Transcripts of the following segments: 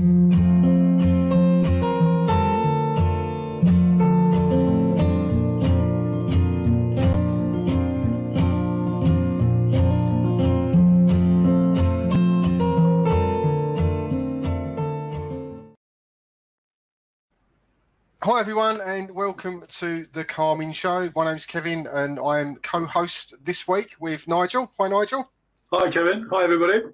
Hi, everyone, and welcome to the Calming Show. My name's Kevin, and I am co host this week with Nigel. Hi, Nigel. Hi, Kevin. Hi, everybody.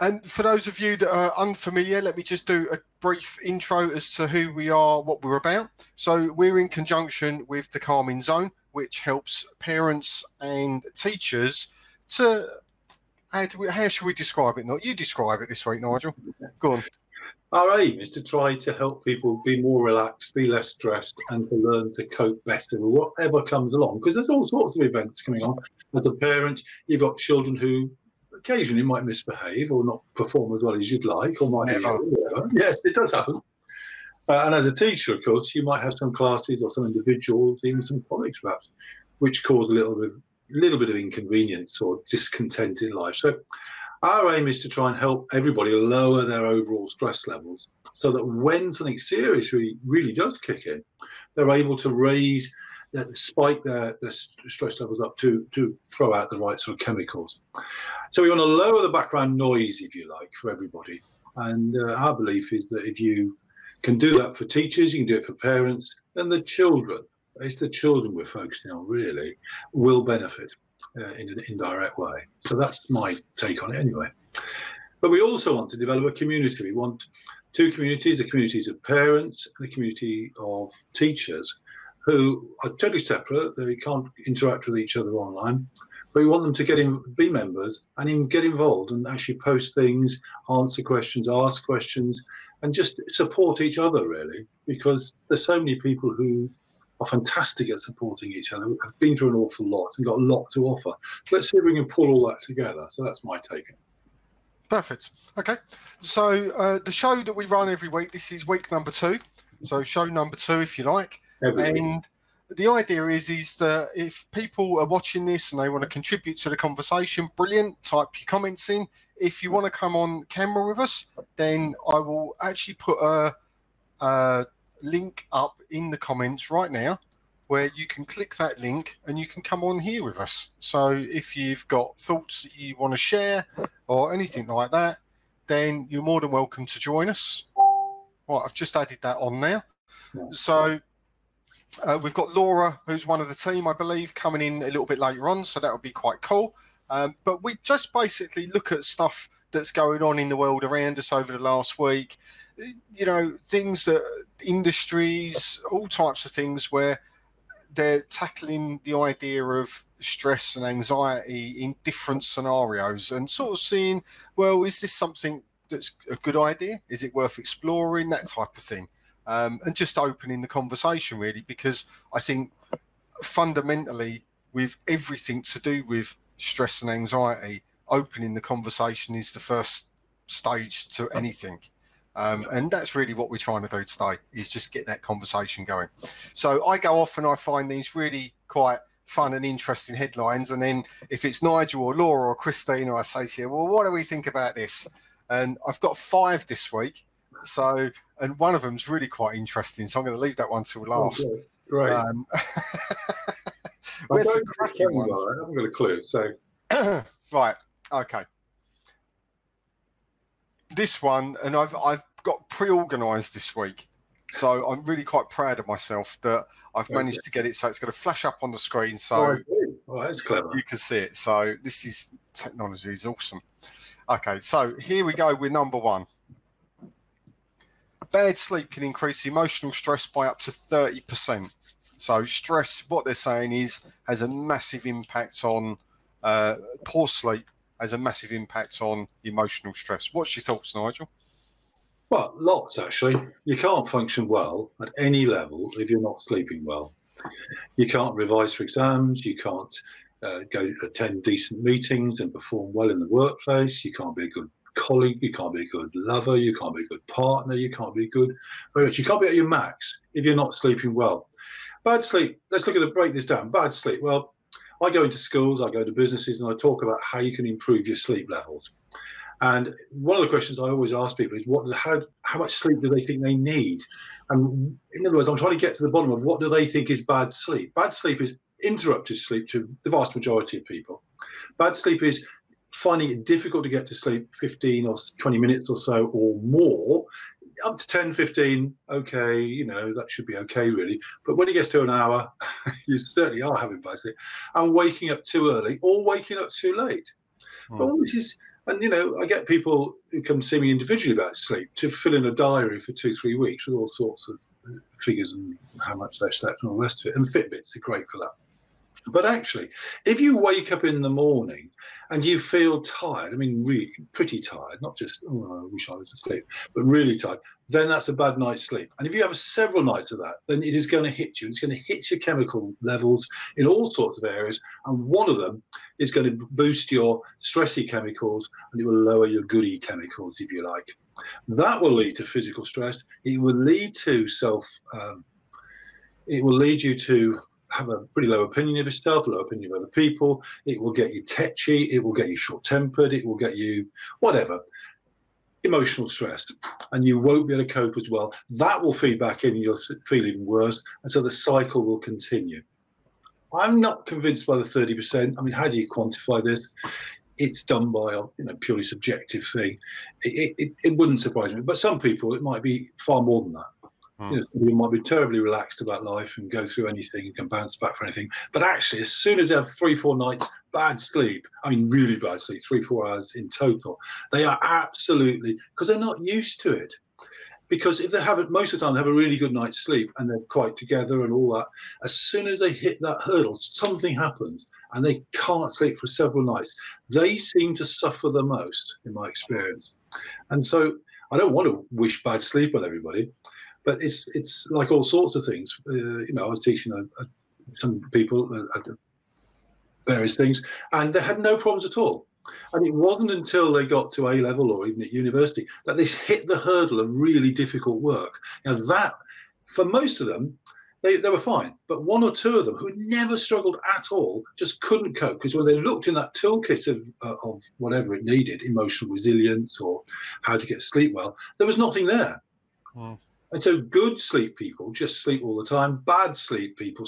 And for those of you that are unfamiliar, let me just do a brief intro as to who we are, what we're about. So, we're in conjunction with the Calming Zone, which helps parents and teachers to. How, we, how should we describe it? Not you describe it this week, Nigel. Go on. Our aim is to try to help people be more relaxed, be less stressed, and to learn to cope better with whatever comes along. Because there's all sorts of events coming on. As a parent, you've got children who occasionally might misbehave or not perform as well as you'd like, or might Never. have. Yes, it does happen. Uh, and as a teacher, of course, you might have some classes or some individuals, even some colleagues perhaps, which cause a little bit, little bit of inconvenience or discontent in life. So our aim is to try and help everybody lower their overall stress levels so that when something serious really, really does kick in, they're able to raise, spike their, their stress levels up to, to throw out the right sort of chemicals. So we want to lower the background noise, if you like, for everybody. And uh, our belief is that if you can do that for teachers, you can do it for parents, then the children, it's the children we're focusing on really, will benefit uh, in an indirect way. So that's my take on it anyway. But we also want to develop a community. We want two communities, the communities of parents and the community of teachers who are totally separate. They can't interact with each other online. But we want them to get in, be members and in, get involved and actually post things, answer questions, ask questions, and just support each other really. Because there's so many people who are fantastic at supporting each other, have been through an awful lot and got a lot to offer. Let's see if we can pull all that together. So that's my take. Perfect. Okay. So uh, the show that we run every week, this is week number two. So show number two, if you like. And the idea is is that if people are watching this and they want to contribute to the conversation, brilliant. Type your comments in. If you want to come on camera with us, then I will actually put a, a link up in the comments right now where you can click that link and you can come on here with us. So if you've got thoughts that you want to share or anything like that, then you're more than welcome to join us. Right, I've just added that on now. So uh, we've got Laura, who's one of the team, I believe, coming in a little bit later on. So that would be quite cool. Um, but we just basically look at stuff that's going on in the world around us over the last week. You know, things that industries, all types of things where they're tackling the idea of stress and anxiety in different scenarios and sort of seeing, well, is this something that's a good idea? Is it worth exploring? That type of thing. Um, and just opening the conversation really, because I think fundamentally, with everything to do with stress and anxiety, opening the conversation is the first stage to anything. Um, and that's really what we're trying to do today is just get that conversation going. So I go off and I find these really quite fun and interesting headlines. And then if it's Nigel or Laura or Christina, I say to you, well, what do we think about this? And I've got five this week. So, and one of them's really quite interesting. So I'm going to leave that one till last. Okay, Great. Um, where's don't cracking ones? I haven't got a clue. So right. Okay. This one, and I've I've got pre-organised this week, so I'm really quite proud of myself that I've Okay. managed to get it. So it's going to flash up on the screen, oh, so do. oh, that's clever. you can see it. So this is technology is awesome. Okay, so here we go with number one. Bad sleep can increase emotional stress by up to 30%. So, stress, what they're saying is, has a massive impact on uh, poor sleep, has a massive impact on emotional stress. What's your thoughts, Nigel? Well, lots actually. You can't function well at any level if you're not sleeping well. You can't revise for exams. You can't uh, go attend decent meetings and perform well in the workplace. You can't be a good colleague. You can't be a good lover. You can't be a good partner. You can't be good. Very much. You can't be at your max if you're not sleeping well. Bad sleep. Let's look at the break this down. Bad sleep. Well, I go into schools. I go to businesses, and I talk about how you can improve your sleep levels. And one of the questions I always ask people is, what how how much sleep do they think they need? And in other words, I'm trying to get to the bottom of what do they think is bad sleep. Bad sleep is interrupted sleep to the vast majority of people. Bad sleep is finding it difficult to get to sleep 15 or 20 minutes or so or more. Up to 10 15 okay you know that should be okay really. But when it gets to an hour you certainly are having bad sleep and waking up too early or waking up too late. Mm. but this is and you know i get people who come see me individually about sleep to fill in a diary for two three weeks with all sorts of figures and how much they've slept and all the rest of it. And fitbits are great for that. But actually, if you wake up in the morning and you feel tired, I mean, really pretty tired, not just, oh, I wish I was asleep, but really tired, then that's a bad night's sleep. And if you have several nights of that, then it is going to hit you. It's going to hit your chemical levels in all sorts of areas. And one of them is going to boost your stressy chemicals and it will lower your goody chemicals, if you like. That will lead to physical stress. It will lead to self, um, it will lead you to have a pretty low opinion of yourself, low opinion of other people. It will get you tetchy. It will get you short tempered. It will get you whatever emotional stress and you won't be able to cope as well. That will feed back in, you'll feel even worse. And so the cycle will continue. I'm not convinced by the 30%. I mean, how do you quantify this? It's done by a you know, purely subjective thing. It, it, it wouldn't surprise me. But some people, it might be far more than that. Mm. You, know, you might be terribly relaxed about life and go through anything and can bounce back for anything. But actually, as soon as they have three, four nights bad sleep, I mean, really bad sleep, three, four hours in total, they are absolutely, because they're not used to it. Because if they have it, most of the time, they have a really good night's sleep and they're quite together and all that. As soon as they hit that hurdle, something happens and they can't sleep for several nights. They seem to suffer the most, in my experience. And so I don't want to wish bad sleep on everybody, but it's it's like all sorts of things. Uh, you know, I was teaching a, a, some people uh, various things, and they had no problems at all. And it wasn't until they got to A level or even at university that they hit the hurdle of really difficult work. Now that, for most of them, they, they were fine. But one or two of them who never struggled at all just couldn't cope because when they looked in that toolkit of, uh, of whatever it needed, emotional resilience or how to get sleep well, there was nothing there. Mm. And so good sleep people just sleep all the time. Bad sleep people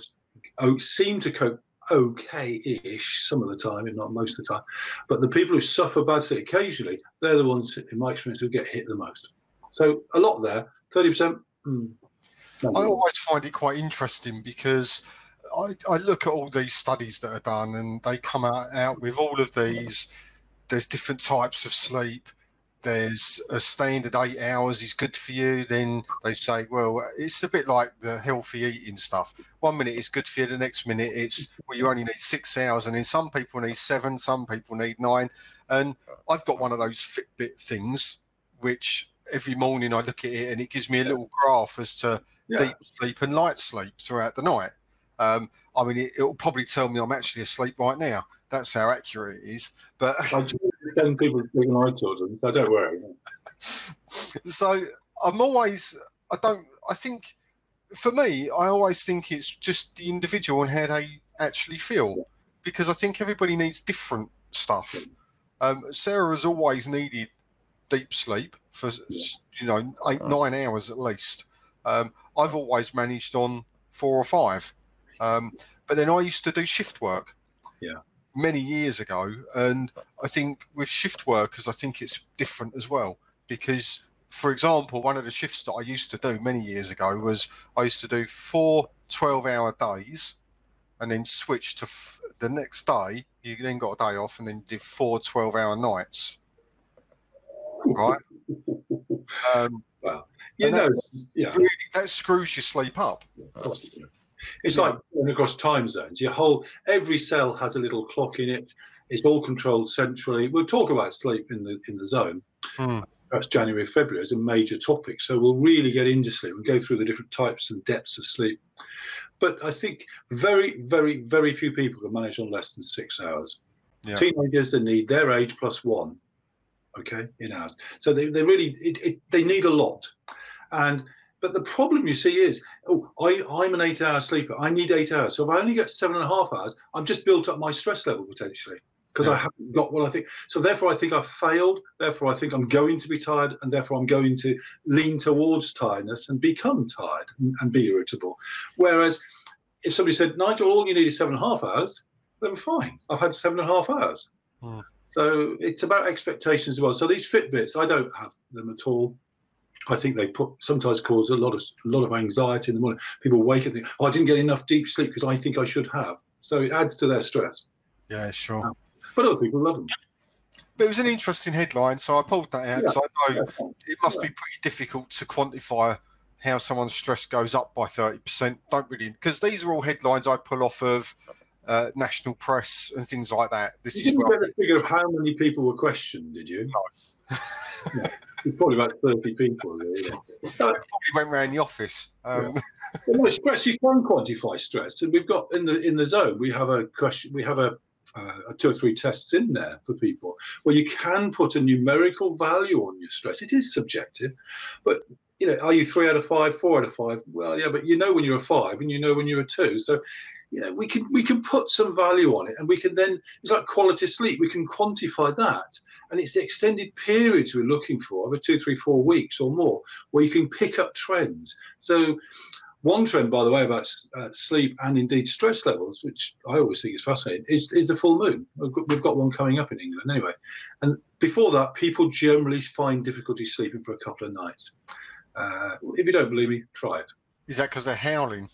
seem to cope okay-ish some of the time, if not most of the time. But the people who suffer bad sleep occasionally, they're the ones, in my experience, who get hit the most. So a lot there, 30%. Hmm, I always find it quite interesting because I, I, look at all these studies that are done and they come out, out with all of these. There's different types of sleep there's a standard eight hours is good for you, then they say, well, it's a bit like the healthy eating stuff. One minute it's good for you, the next minute it's, well, you only need six hours. And then some people need seven, some people need nine. And I've got one of those Fitbit things, which every morning I look at it and it gives me a little graph as to yeah. deep sleep and light sleep throughout the night. Um, I mean, it, will probably tell me I'm actually asleep right now. That's how accurate it is. But ten people speaking I children, so don't worry. so I'm always, I don't, I think, for me, I always think it's just the individual and how they actually feel, because I think everybody needs different stuff. Um, Sarah has always needed deep sleep for you know eight nine hours at least. Um, I've always managed on four or five. Um, but then I used to do shift work. Yeah. Many years ago, and I think with shift workers, I think it's different as well because, for example, one of the shifts that I used to do many years ago was I used to do four 12 hour days and then switch to f- the next day. You then got a day off and then did four 12 hour nights. Right? um, well, you know, that, yeah. really, that screws your sleep up. It's yeah. like going across time zones. Your whole every cell has a little clock in it. It's all controlled centrally. We'll talk about sleep in the in the zone. Hmm. Perhaps January, February is a major topic. So we'll really get into sleep and go through the different types and depths of sleep. But I think very, very, very few people can manage on less than six hours. Yeah. Teenagers that need their age plus one, okay, in hours. So they, they really it, it, they need a lot. And but the problem you see is, oh, I, I'm an eight hour sleeper. I need eight hours. So if I only get seven and a half hours, I've just built up my stress level potentially. because Yeah. I haven't got what I think. So therefore, I think I've failed. Therefore, I think I'm going to be tired, and therefore I'm going to lean towards tiredness and become tired and, and be irritable. Whereas if somebody said, Nigel, all you need is seven and a half hours, then fine. I've had seven and a half hours. Hmm. So it's about expectations as well. So these Fitbits, I don't have them at all. I think they put sometimes cause a lot of a lot of anxiety in the morning. People wake up and think, "Oh, I didn't get enough deep sleep because I think I should have." So it adds to their stress. Yeah, sure. Um, but other people love them. But it was an interesting headline, so I pulled that out Yeah. because I know Yeah. it must be pretty difficult to quantify how someone's stress goes up by 30%. Don't really, because these are all headlines I pull off of uh, national press and things like that. This You is didn't get a figure of how many people were questioned, did you? It's probably about 30 people. There, yeah. Probably went around the office. Um, Well, stress you can quantify stress, and we've got in the in the zone we have a question, we have a, uh, a two or three tests in there for people where you can put a numerical value on your stress. It is subjective, but you know, are you three out of five, four out of five? Well, yeah, but you know when you're a five, and you know when you're a two. So, you know, we can we can put some value on it, and we can then it's like quality sleep. We can quantify that, and it's the extended periods we're looking for over two, three, four weeks or more, where you can pick up trends. So one trend, by the way, about uh, sleep and indeed stress levels, which I always think is fascinating, is, is the full moon. We've got, we've got one coming up in England anyway. And before that, people generally find difficulty sleeping for a couple of nights. Uh, if you don't believe me, try it. is that because they're howling?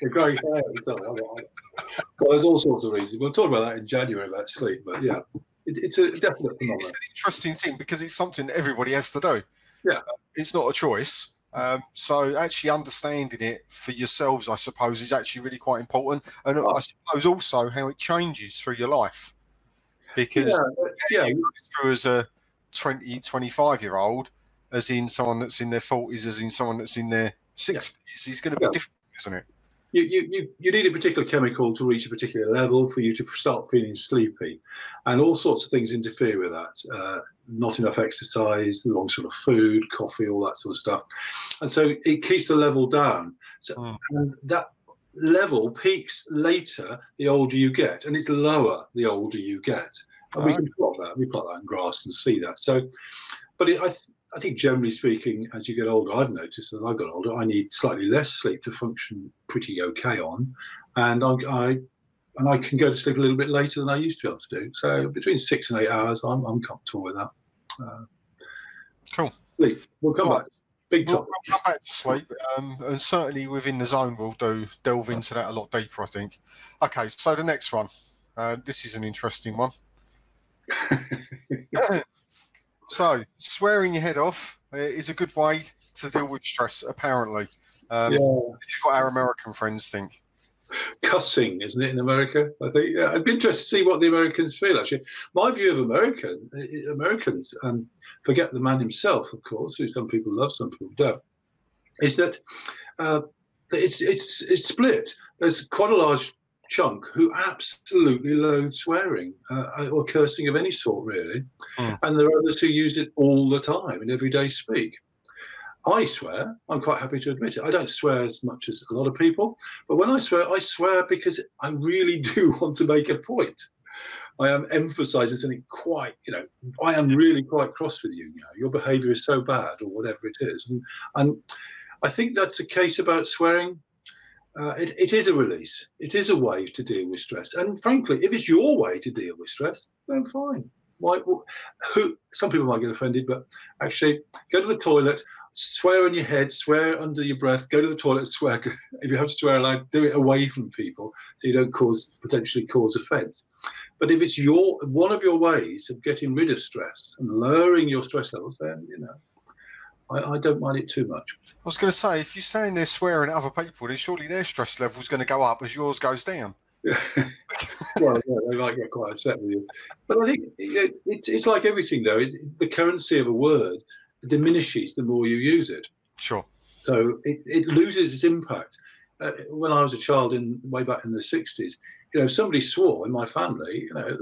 You're growing hair, so I don't know. well, there's all sorts of reasons. We'll talk about that in January about sleep, but yeah, it, it's a definite phenomenon. It's an interesting thing because it's something everybody has to do. Yeah. Uh, it's not a choice. Um, so actually understanding it for yourselves, I suppose, is actually really quite important. And I suppose also how it changes through your life. Because Yeah, yeah, through as a 20, 25 year old, as in someone that's in their 40s, as in someone that's in their 60s, is going to be Yeah. different, isn't it? you, you, you, you need a particular chemical to reach a particular level for you to start feeling sleepy. And all sorts of things interfere with that. Uh, not enough exercise, the wrong sort of food, coffee, all that sort of stuff. And so it keeps the level down. So Mm. and that level peaks later the older you get, and it's lower the older you get. And we can plot that. We plot that in graphs and see that. So, but it, I, I think generally speaking, as you get older, I've noticed as I've got older, I need slightly less sleep to function pretty okay on, and I, I and I can go to sleep a little bit later than I used to be able to do. So between six and eight hours, I'm, I'm comfortable with that. Uh, Cool. sleep. We'll come back. Big We'll, topic. we'll come back to sleep, um, and certainly within the zone, we'll do delve into that a lot deeper. I think. Okay, so the next one. Uh, this is an interesting one. so, swearing your head off uh, is a good way to deal with stress. Apparently, um, yeah. this is what our American friends think. cussing, isn't it, in America? I think yeah, I'd be interested to see what the Americans feel. Actually, my view of American uh, Americans, and forget the man himself, of course, who some people love, some people don't, is that uh, it's it's it's split. There's quite a large chunk who absolutely loathe swearing uh, or cursing of any sort, really, Hmm. and there are others who use it all the time in everyday speak. I swear. I'm quite happy to admit it. I don't swear as much as a lot of people, but when I swear, I swear because I really do want to make a point. I am emphasizing something quite, you know, I am really quite cross with you. You know, your behaviour is so bad, or whatever it is, and and I think that's a case about swearing. Uh, it, it is a release. It is a way to deal with stress. And frankly, if it's your way to deal with stress, then fine. Why? Who? Some people might get offended, but actually, go to the toilet, swear on your head, swear under your breath, go to the toilet, swear. If you have to swear aloud, do it away from people so you don't cause potentially cause offence. But if it's your one of your ways of getting rid of stress and lowering your stress levels, then you know, I, I don't mind it too much. I was going to say, if you're standing there swearing at other people, then surely their stress level is going to go up as yours goes down. well, yeah, they might get quite upset with you. But I think it, it's it's like everything, though. It, the currency of a word diminishes the more you use it. Sure. So it, it loses its impact. Uh, when I was a child in way back in the '60s, you know, if somebody swore in my family. You know,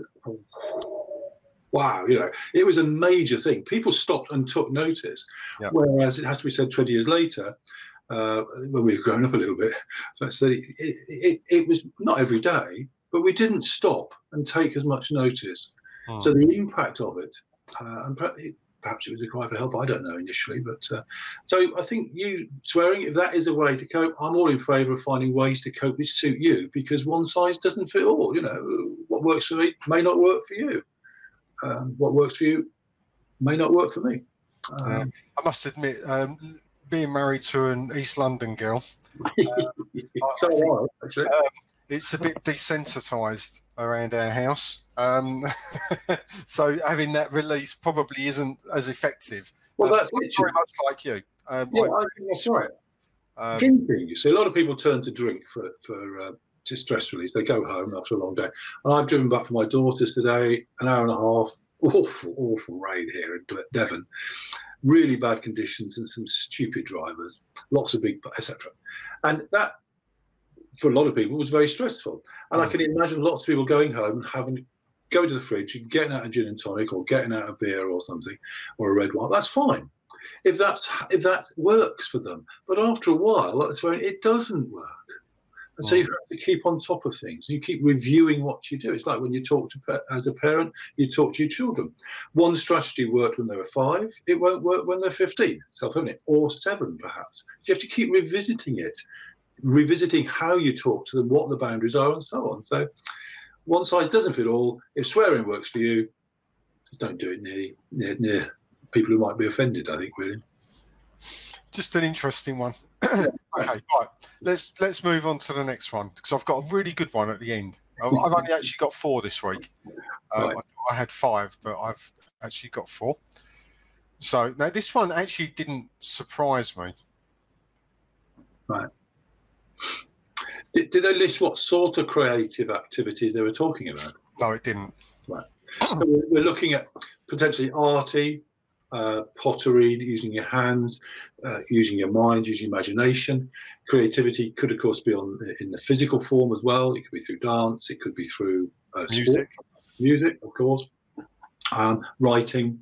wow, you know, it was a major thing. People stopped and took notice. Yeah. Whereas it has to be said 20 years later, uh, when we've grown up a little bit, let's it, it, it was not every day, but we didn't stop and take as much notice. Hmm. So the impact of it, uh, and perhaps it was a cry for help. I don't know initially, but uh, so I think you swearing if that is a way to cope, I'm all in favour of finding ways to cope which suit you because one size doesn't fit all. You know, what works for me may not work for you. Um, what works for you may not work for me. Um, I must admit, um, being married to an East London girl, uh, so think, actually. Um, it's a bit desensitised around our house. Um, so having that release probably isn't as effective. Well, that's um, very much like you. Um, yeah, I, I think that's right. Um, Drinking, you see, a lot of people turn to drink for for uh, stress release. They go home after a long day. And I've driven back for my daughters today, an hour and a half. Awful, awful rain here in Devon. Really bad conditions and some stupid drivers. Lots of big, etc. And that for a lot of people was very stressful. And mm. I can imagine lots of people going home and having going to the fridge and getting out a gin and tonic or getting out a beer or something or a red wine. That's fine if that's if that works for them. But after a while, that's when it doesn't work. And so you mm. have to keep on top of things. You keep reviewing what you do. It's like when you talk to as a parent, you talk to your children. One strategy worked when they were five, it won't work when they're 15, self-evident, or seven perhaps. You have to keep revisiting it revisiting how you talk to them, what the boundaries are, and so on. So one size doesn't fit all. If swearing works for you, don't do it near, near, near people who might be offended. I think really. Just an interesting one. okay, right. Let's let's move on to the next one because I've got a really good one at the end. I've only actually got four this week. Um, right. I, I had five, but I've actually got four. So now this one actually didn't surprise me. Right. Did, did they list what sort of creative activities they were talking about? No, it didn't. Right. So we're looking at potentially arty, uh, pottery, using your hands, uh, using your mind, using imagination. Creativity could, of course, be on in the physical form as well. It could be through dance. It could be through uh, music, sport. music, of course, um, writing,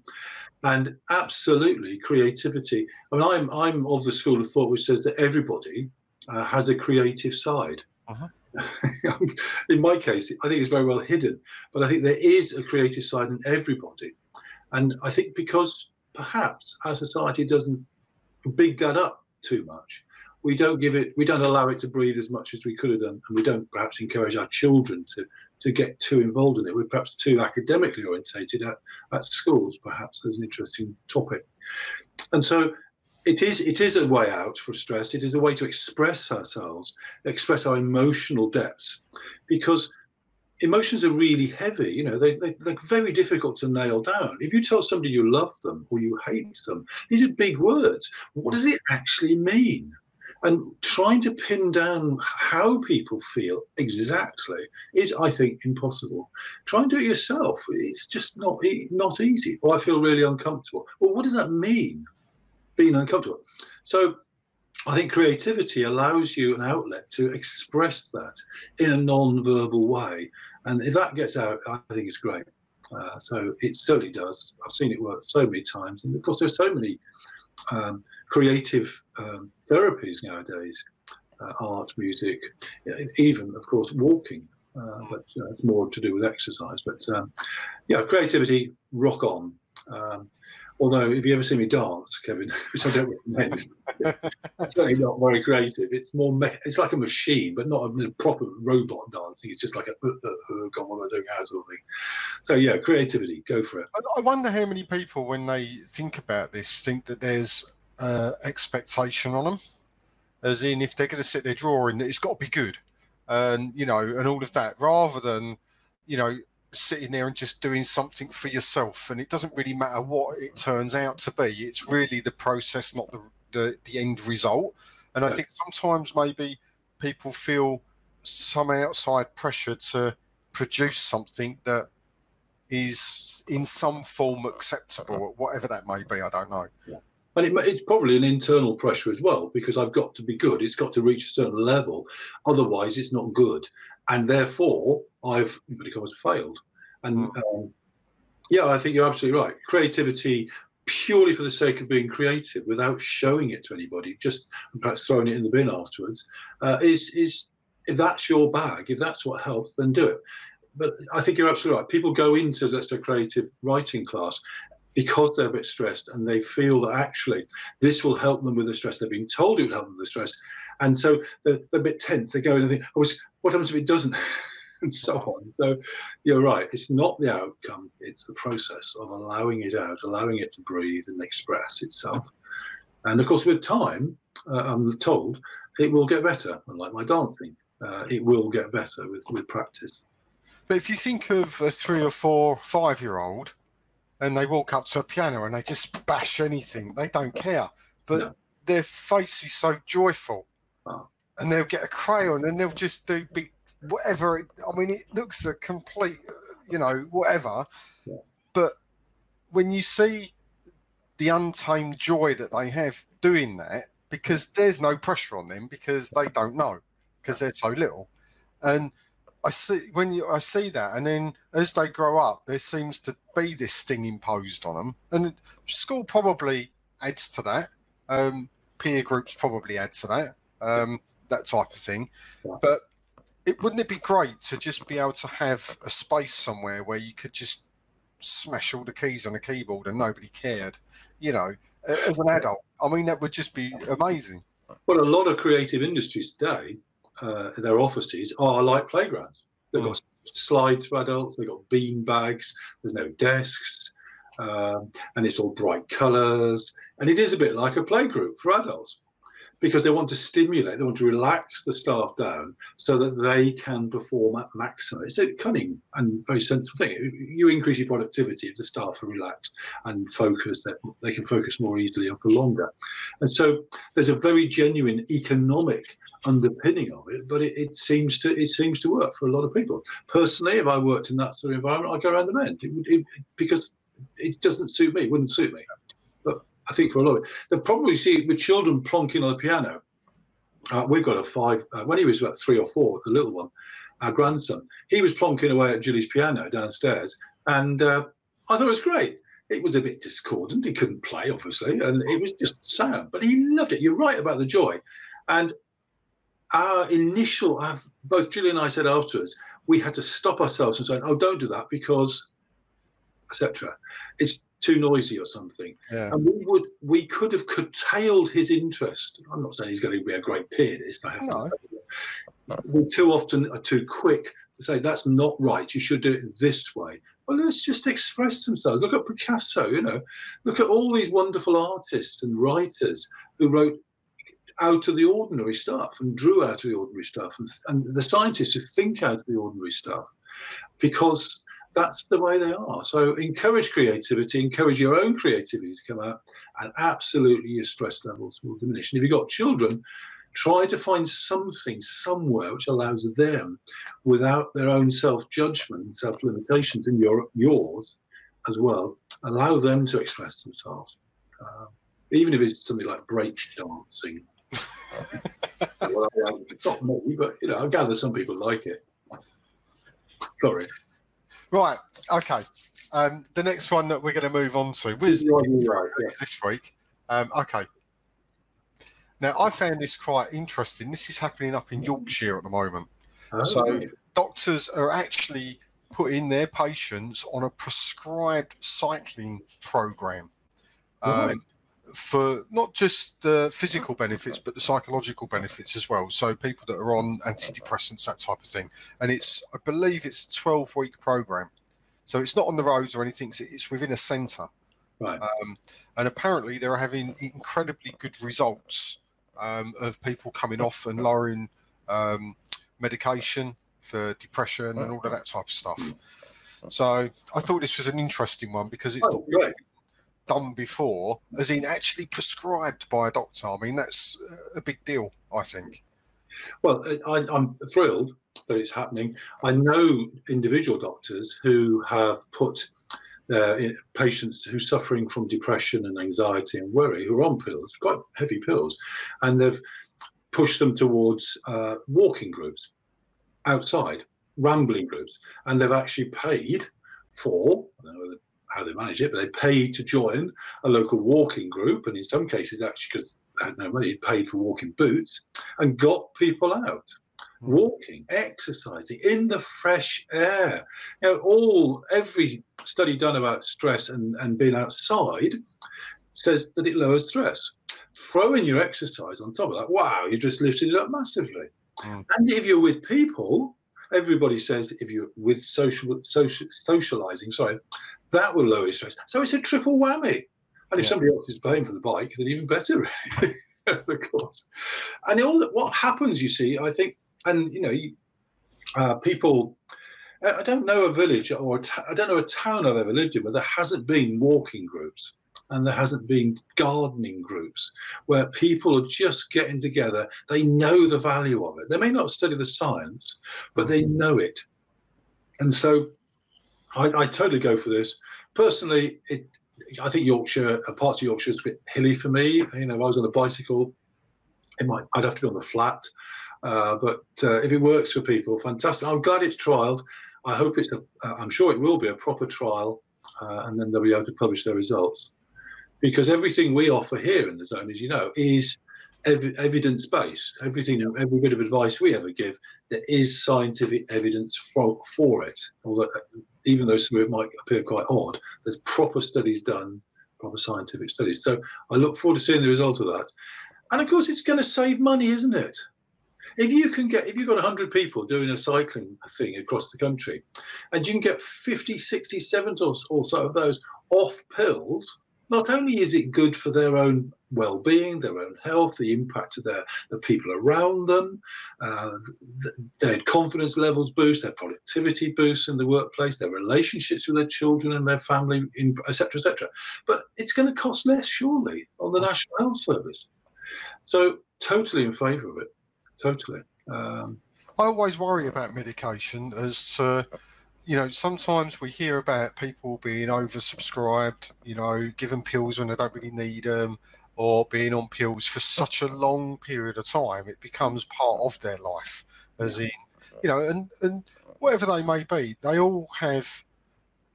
and absolutely creativity. I mean, I'm I'm of the school of thought which says that everybody uh, has a creative side. Uh-huh. in my case, I think it's very well hidden, but I think there is a creative side in everybody. And I think because perhaps our society doesn't big that up too much, we don't give it, we don't allow it to breathe as much as we could have done, and we don't perhaps encourage our children to to get too involved in it. We're perhaps too academically orientated at, at schools, perhaps as an interesting topic. And so it is it is a way out for stress. It is a way to express ourselves, express our emotional depths, because emotions are really heavy. You know, they, they, they're very difficult to nail down. If you tell somebody you love them or you hate them, these are big words. What does it actually mean? And trying to pin down how people feel exactly is, I think, impossible. Try and do it yourself. It's just not not easy. Or I feel really uncomfortable. Well, what does that mean? being uncomfortable. So I think creativity allows you an outlet to express that in a non-verbal way, and if that gets out, I think it's great. Uh, so it certainly does. I've seen it work so many times, and of course, there's so many um, creative um, therapies nowadays: uh, art, music, even, of course, walking. Uh, but it's more to do with exercise. But um, yeah, creativity, rock on. Um, Although, if you ever see me dance, Kevin, which I don't recommend, it's certainly not very creative. It's more, me- it's like a machine, but not a proper robot dancing. It's just like a, uh, uh, uh, go on, I don't know, sort of thing. So, yeah, creativity, go for it. I wonder how many people, when they think about this, think that there's uh, expectation on them. As in, if they're going to sit there drawing, it's got to be good. And, you know, and all of that, rather than, you know, sitting there and just doing something for yourself and it doesn't really matter what it turns out to be. It's really the process not the the, the end result. And i think sometimes maybe people feel some outside pressure to produce something that is in some form acceptable whatever that may be i don't know. Yeah. and it, it's probably an internal pressure as well because i've got to be good. It's got to reach a certain level. Otherwise it's not good. And therefore I've because failed. And mm. um, yeah, I think you're absolutely right. Creativity purely for the sake of being creative without showing it to anybody, just perhaps throwing it in the bin afterwards, uh, is is if that's your bag, if that's what helps, then do it. But I think you're absolutely right. People go into let's say creative writing class because they're a bit stressed and they feel that actually this will help them with the stress. They've been told it will help them with the stress. And so they're, they're a bit tense. They go in and think, oh, what happens if it doesn't? and so on. So you're right. It's not the outcome, it's the process of allowing it out, allowing it to breathe and express itself. And of course, with time, uh, I'm told it will get better. Unlike my dancing, uh, it will get better with, with practice. But if you think of a three or four, five year old and they walk up to a piano and they just bash anything. They don't care, but no. their face is so joyful. Oh. And they'll get a crayon and they'll just do big whatever. It, I mean, it looks a complete, you know, whatever. Yeah. But when you see the untamed joy that they have doing that, because there's no pressure on them because they don't know because they're so little, and I see when you, I see that, and then as they grow up, there seems to be this thing imposed on them, and school probably adds to that. Um, peer groups probably add to that, um, that type of thing. But it wouldn't it be great to just be able to have a space somewhere where you could just smash all the keys on a keyboard and nobody cared, you know, as an adult. I mean, that would just be amazing. Well, a lot of creative industries today uh, their offices are like playgrounds. They've got slides for adults, they've got bean bags, there's no desks, um, and it's all bright colours. And it is a bit like a playgroup for adults because they want to stimulate, they want to relax the staff down so that they can perform at maximum. It's a cunning and very sensible thing. You increase your productivity if the staff are relaxed and focused, they can focus more easily and for longer. And so there's a very genuine economic underpinning of it, but it, it, seems to it seems to work for a lot of people. Personally, if I worked in that sort of environment, I'd go around the bend it, it, because it doesn't suit me. Wouldn't suit me. I think for a lot of it, they'll probably see with children plonking on the piano. Uh, we've got a five. Uh, when he was about three or four, the little one, our grandson, he was plonking away at Julie's piano downstairs, and uh, I thought it was great. It was a bit discordant. He couldn't play, obviously, and it was just sound. But he loved it. You're right about the joy. And our initial, uh, both Julie and I said afterwards, we had to stop ourselves and say, "Oh, don't do that because, etc." It's too noisy or something. Yeah. And we would, we could have curtailed his interest. I'm not saying he's going to be a great pianist. I have no. We too often are too quick to say that's not right. You should do it this way. Well, let's just express themselves. Look at Picasso. You know, look at all these wonderful artists and writers who wrote out of the ordinary stuff and drew out of the ordinary stuff, and, and the scientists who think out of the ordinary stuff, because that's the way they are. So encourage creativity, encourage your own creativity to come out, and absolutely your stress levels will diminish. And if you've got children, try to find something somewhere which allows them, without their own self-judgment and self-limitations, and your yours as well, allow them to express themselves. Uh, even if it's something like break dancing well, not me, but you know, I gather some people like it. Sorry. Right. Okay. Um, the next one that we're going to move on to was this week. Um, okay. Now, I found this quite interesting. This is happening up in Yorkshire at the moment. Oh. So, doctors are actually putting their patients on a prescribed cycling program. Um, for not just the physical benefits but the psychological benefits as well. So people that are on antidepressants that type of thing. And it's i believe it's a 12 week program. So it's not on the roads or anything. It's within a center right. Um, and apparently they're having incredibly good results um, of people coming off and lowering um, medication for depression and all of that type of stuff. So i thought this was an interesting one because it's oh, not done before, as in actually prescribed by a doctor. I mean, that's a big deal, I think. Well, I, am thrilled that it's happening. I know individual doctors who have put patients who are suffering from depression and anxiety and worry, who are on pills, quite heavy pills, and they've pushed them towards uh, walking groups outside, rambling groups, and they've actually paid for, how they manage it, but they paid to join a local walking group, and in some cases, actually, because they had no money, paid for walking boots and got people out. walking, exercising in the fresh air. You know, all every study done about stress and, and being outside says that it lowers stress. Throw in your exercise on top of that. Wow, you're just lifted it up massively. Mm. And if you're with people, everybody says if you're with social, social socializing, sorry, that will lower your stress. So it's a triple whammy. And if Yeah. somebody else is paying for the bike, then even better, of course. And all that, what happens, you see, I think, and you know, you, uh, people. I don't know a village or I don't know a town I've ever lived in where there hasn't been walking groups and there hasn't been gardening groups where people are just getting together. They know the value of it. They may not study the science, but they know it. And so I, I totally go for this. Personally, it, I think Yorkshire, parts of Yorkshire is a bit hilly for me. You know, if I was on a bicycle, it might, I'd have to be on the flat. Uh, but uh, if it works for people, fantastic. I'm glad it's trialed. I hope it's a, uh, I'm sure it will be a proper trial, uh, and then they'll be able to publish their results. Because everything we offer here in the zone, as you know, is ev- evidence based. Everything, every bit of advice we ever give, there is scientific evidence for, for it. Although, uh, even though some of it might appear quite odd, there's proper studies done, proper scientific studies. So I look forward to seeing the result of that. And of course, it's going to save money, isn't it? If you can get, if you've got 100 people doing a cycling thing across the country, and you can get 50, 60, 70 or, or so of those off pills, not only is it good for their own well-being, their own health, the impact of their the people around them, uh, th- their confidence levels boost, their productivity boosts in the workplace, their relationships with their children and their family, etc., etc. But it's going to cost less, surely, on the National Health Service. So, totally in favour of it. Totally. Um, I always worry about medication as to, you know, sometimes we hear about people being oversubscribed, you know, given pills when they don't really need them, or being on pills for such a long period of time, it becomes part of their life. As in, you know, and, and whatever they may be, they all have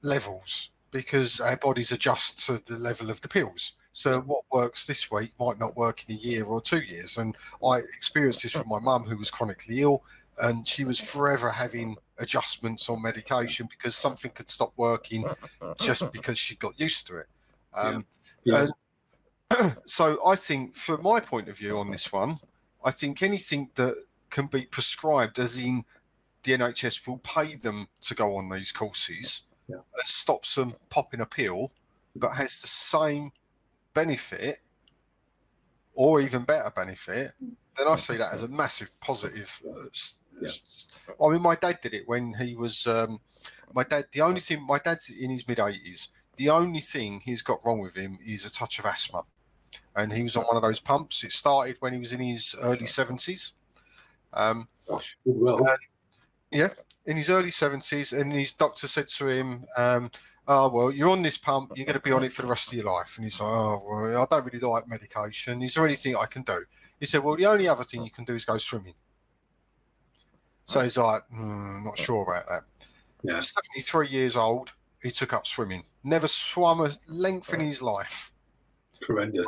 levels because our bodies adjust to the level of the pills. So what works this week might not work in a year or two years. And I experienced this with my mum who was chronically ill and she was forever having adjustments on medication because something could stop working just because she got used to it. Um, yeah. and so I think, from my point of view on this one, I think anything that can be prescribed, as in the NHS will pay them to go on these courses, Yeah. and stops them popping a pill, but has the same benefit or even better benefit, then I see that as a massive positive. Uh, Yeah. I mean, my dad did it when he was. Um, my dad. The only thing my dad's in his mid eighties. The only thing he's got wrong with him is a touch of asthma, and he was on one of those pumps. It started when he was in his early seventies. Um, well. in his early 70s, and his doctor said to him, um, Oh, well, you're on this pump, you're going to be on it for the rest of your life. And he's like, Oh, well, I don't really like medication. Is there anything I can do? He said, Well, the only other thing you can do is go swimming. So he's like, hmm, Not sure about that. Yeah. 73 years old, he took up swimming. Never swum a length in his life. Horrendous.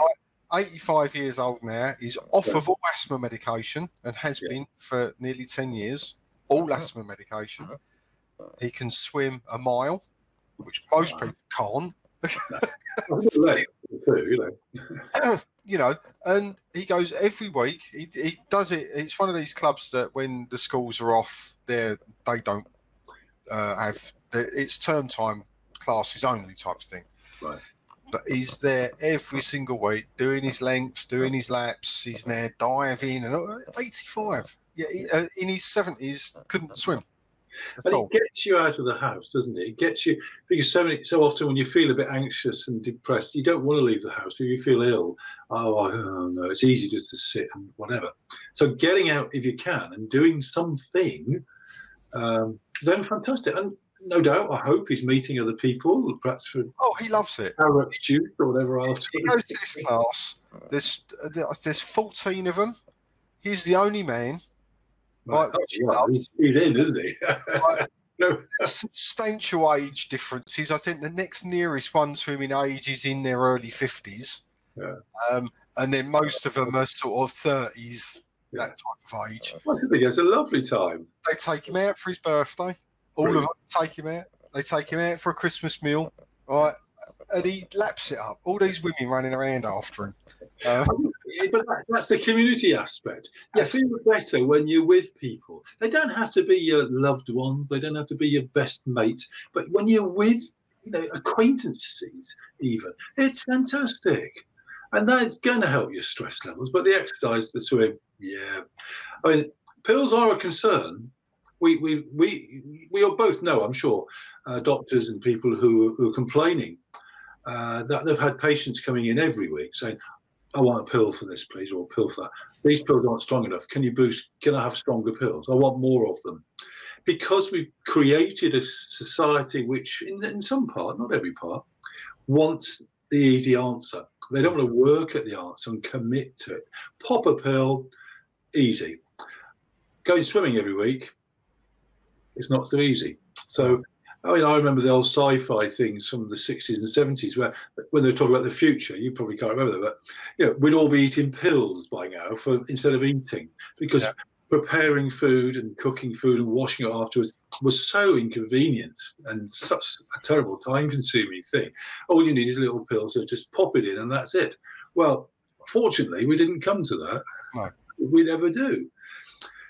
85 years old now. He's off of all asthma medication and has Yeah. been for nearly 10 years. All asthma medication. He can swim a mile, which most people can't. too, you know. you know, and he goes every week. He, he does it. It's one of these clubs that when the schools are off, they they don't uh, have. It's term time classes only type of thing. Right. But he's there every single week doing his lengths, doing his laps. He's there diving and uh, 85. Yeah, he, uh, in his 70s, couldn't swim. At And all. it gets you out of the house, doesn't it? It gets you because so many, so often when you feel a bit anxious and depressed, you don't want to leave the house. Or you feel ill. Oh, I- oh no, it's easy just to sit and whatever. So getting out if you can and doing something, um, then fantastic. And no doubt, I hope he's meeting other people, perhaps for Oh, he loves it. carrot juice or whatever after. he goes to this class. There's uh, there's 14 of them. He's the only man. Right. Right, which he Oh, well, he's, he's in, isn't he? no, Substantial age differences. I think the next nearest one to him in age is in their early 50s. Yeah. Um, and then most of them are sort of 30s, that type of age. I think it's a lovely time. They take him out for his birthday. All Brilliant. of them take him out. They take him out for a Christmas meal, right? And he laps it up. All these women running around after him. Uh, but that, that's the community aspect. You feel better when you're with people. They don't have to be your loved ones. They don't have to be your best mates. But when you're with, you know, acquaintances, even, it's fantastic, and that's going to help your stress levels. But the exercise, the swim, yeah. I mean, pills are a concern. We we we we all both know, I'm sure, uh, doctors and people who who are complaining uh, that they've had patients coming in every week saying, I want a pill for this, please, or a pill for that. These pills aren't strong enough. Can you boost? Can I have stronger pills? I want more of them. Because we've created a society which, in, in some part, not every part, wants the easy answer. They don't want to work at the answer and commit to it. Pop a pill, easy. Going swimming every week, it's not so easy. So, I mean, I remember the old sci-fi things from the 60s and 70s where when they were talking about the future, you probably can't remember that, but you know, we'd all be eating pills by now for instead of eating because Yeah. preparing food and cooking food and washing it afterwards was so inconvenient and such a terrible time-consuming thing. All you need is little pills, so just pop it in and that's it. Well, fortunately, we didn't come to that. No. We never do,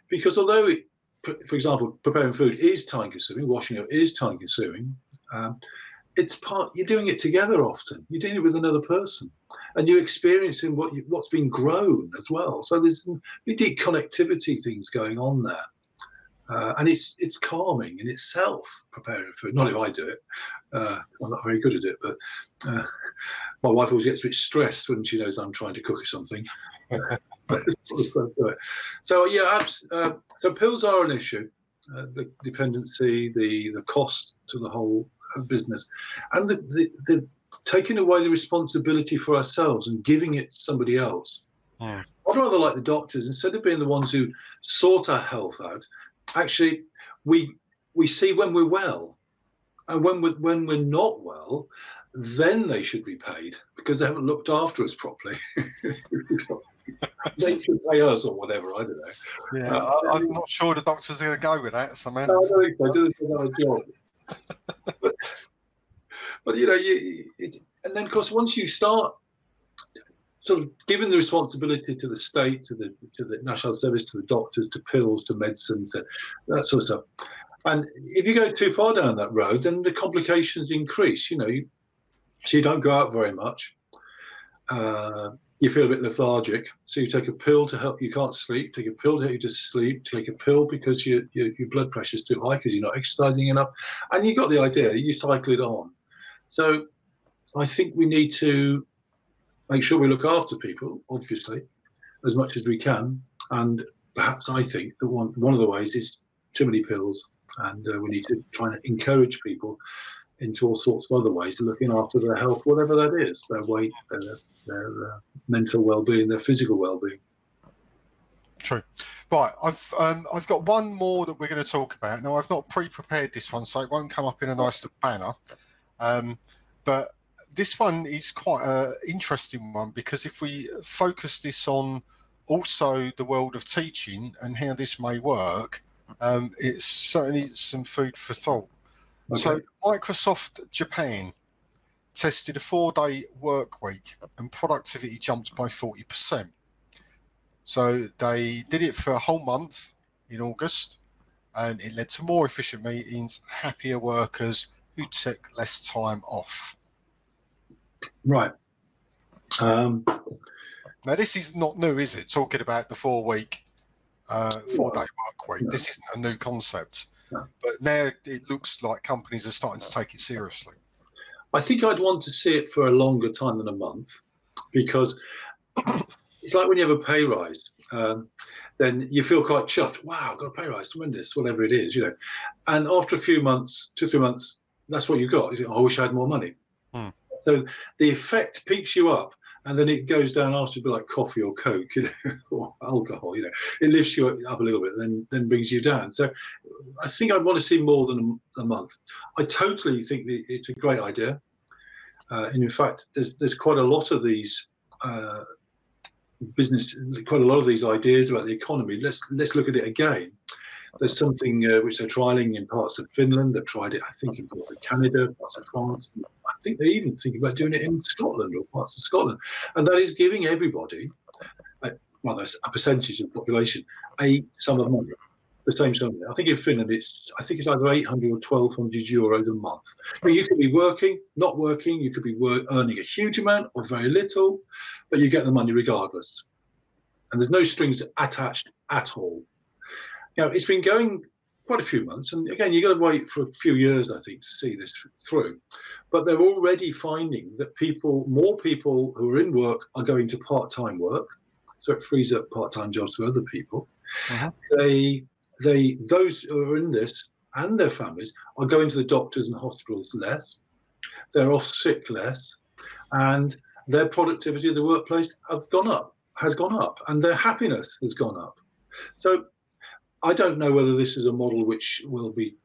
because although it for example, preparing food is time consuming, washing up is time consuming. Um, it's part you're doing it together often. You're doing it with another person, and you're experiencing what you, what's been grown as well. So there's deep connectivity things going on there, uh, and it's it's calming in itself. Preparing food, not if I do it. Uh, I'm not very good at it, but uh, my wife always gets a bit stressed when she knows I'm trying to cook or something. so yeah, uh, so pills are an issue. Uh, the dependency, the the cost to the whole uh, business, and the, the, the taking away the responsibility for ourselves and giving it to somebody else. Yeah. I'd rather like the doctors instead of being the ones who sort our health out. Actually, we we see when we're well, and when we when we're not well, then they should be paid because they haven't looked after us properly. they should pay us or whatever. I don't know. yeah, uh, I, I'm not sure the doctors are going to go with that. So, man, No, I don't think so. Do another job. but, but you know, you, it, and then of course once you start sort of giving the responsibility to the state, to the to the national service, to the doctors, to pills, to medicine, to that sort of stuff. And if you go too far down that road, then the complications increase. You know, you, so you don't go out very much. Uh, you feel a bit lethargic, so you take a pill to help you can't sleep. Take a pill to help you to sleep. Take a pill because your your, your blood pressure is too high because you're not exercising enough, and you got the idea. You cycle it on. So, I think we need to make sure we look after people, obviously, as much as we can. And perhaps I think that one one of the ways is too many pills, and uh, we need to try and encourage people into all sorts of other ways looking after their health, whatever that is, their weight, their, their uh, mental well-being, their physical well-being. True. Right, I've um, I've got one more that we're going to talk about. Now, I've not pre-prepared this one, so it won't come up in a nice little banner. Um, but this one is quite an interesting one because if we focus this on also the world of teaching and how this may work, um, it's certainly some food for thought. So, Microsoft Japan tested a four-day work week and productivity jumped by forty percent. So they did it for a whole month in August, and it led to more efficient meetings, happier workers who took less time off. Right. Um, Now, this is not new, is it? Talking about the four week, uh, four day work week. No. This isn't a new concept. But now it looks like companies are starting to take it seriously. I think I'd want to see it for a longer time than a month because it's like when you have a pay rise. Um, then you feel quite chuffed. Wow, I've got a pay rise, tremendous, whatever it is, you know. And after a few months, two, three months, that's what you got. You think, "Oh, I wish I had more money. Hmm. So the effect peaks you up and then it goes down after a bit like coffee or Coke, you know, or alcohol, you know. It lifts you up a little bit, then then brings you down. So I think I'd want to see more than a, a month. I totally think that it's a great idea. Uh, and in fact, there's there's quite a lot of these uh, business, quite a lot of these ideas about the economy. Let's let's look at it again. There's something uh, which they're trialing in parts of Finland. They've tried it, I think, in parts of Canada, parts of France. I think they're even thinking about doing it in Scotland or parts of Scotland, and that is giving everybody, a, well, there's a percentage of the population, a sum of money the same sum. I think in Finland it's I think it's either 800 or 1200 euros a month. Mean, you could be working, not working, you could be work, earning a huge amount or very little, but you get the money regardless. And there's no strings attached at all. You know, it's been going quite a few months, and again, you've got to wait for a few years, I think, to see this through. But they're already finding that people, more people who are in work, are going to part-time work, so it frees up part-time jobs for other people. Uh-huh. They they those who are in this and their families are going to the doctors and hospitals less. They're off sick less, and their productivity in the workplace have gone up, has gone up, and their happiness has gone up. So, I don't know whether this is a model which will be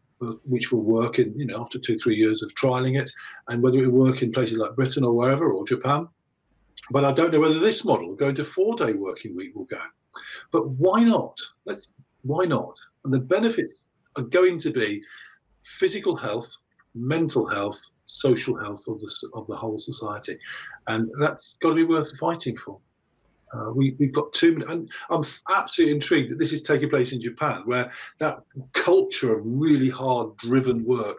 which will work in you know after two three years of trialing it, and whether it will work in places like Britain or wherever or Japan. But I don't know whether this model, going to four day working week, will go. But why not? Let's why not? And the benefits are going to be physical health, mental health, social health of the of the whole society, and that's got to be worth fighting for. Uh, we, we've got many, and I'm absolutely intrigued that this is taking place in Japan, where that culture of really hard driven work,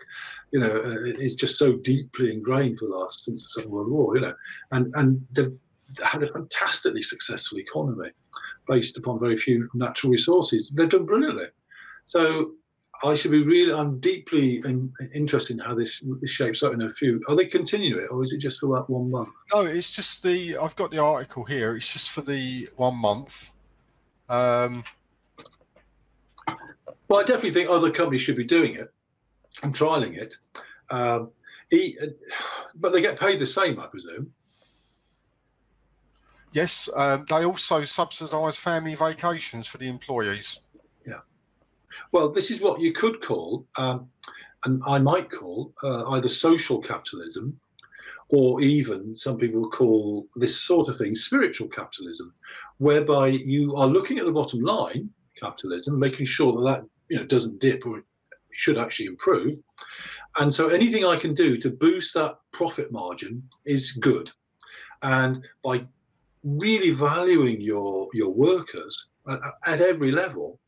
you know, uh, is just so deeply ingrained for the last since the Second World War, you know, and and they've had a fantastically successful economy based upon very few natural resources. They've done brilliantly. So I should be really, I'm deeply in, interested in how this, this shapes up in a few. Are they continuing it or is it just for that one month? No, it's just the, I've got the article here. It's just for the one month. Um, well, I definitely think other companies should be doing it and trialing it. Um, he, but they get paid the same, I presume. Yes, um, they also subsidise family vacations for the employees. Well, this is what you could call, um, and I might call, uh, either social capitalism or even some people call this sort of thing spiritual capitalism, whereby you are looking at the bottom line, capitalism, making sure that that you know doesn't dip or should actually improve. And so anything I can do to boost that profit margin is good. And by really valuing your your workers at, at, every level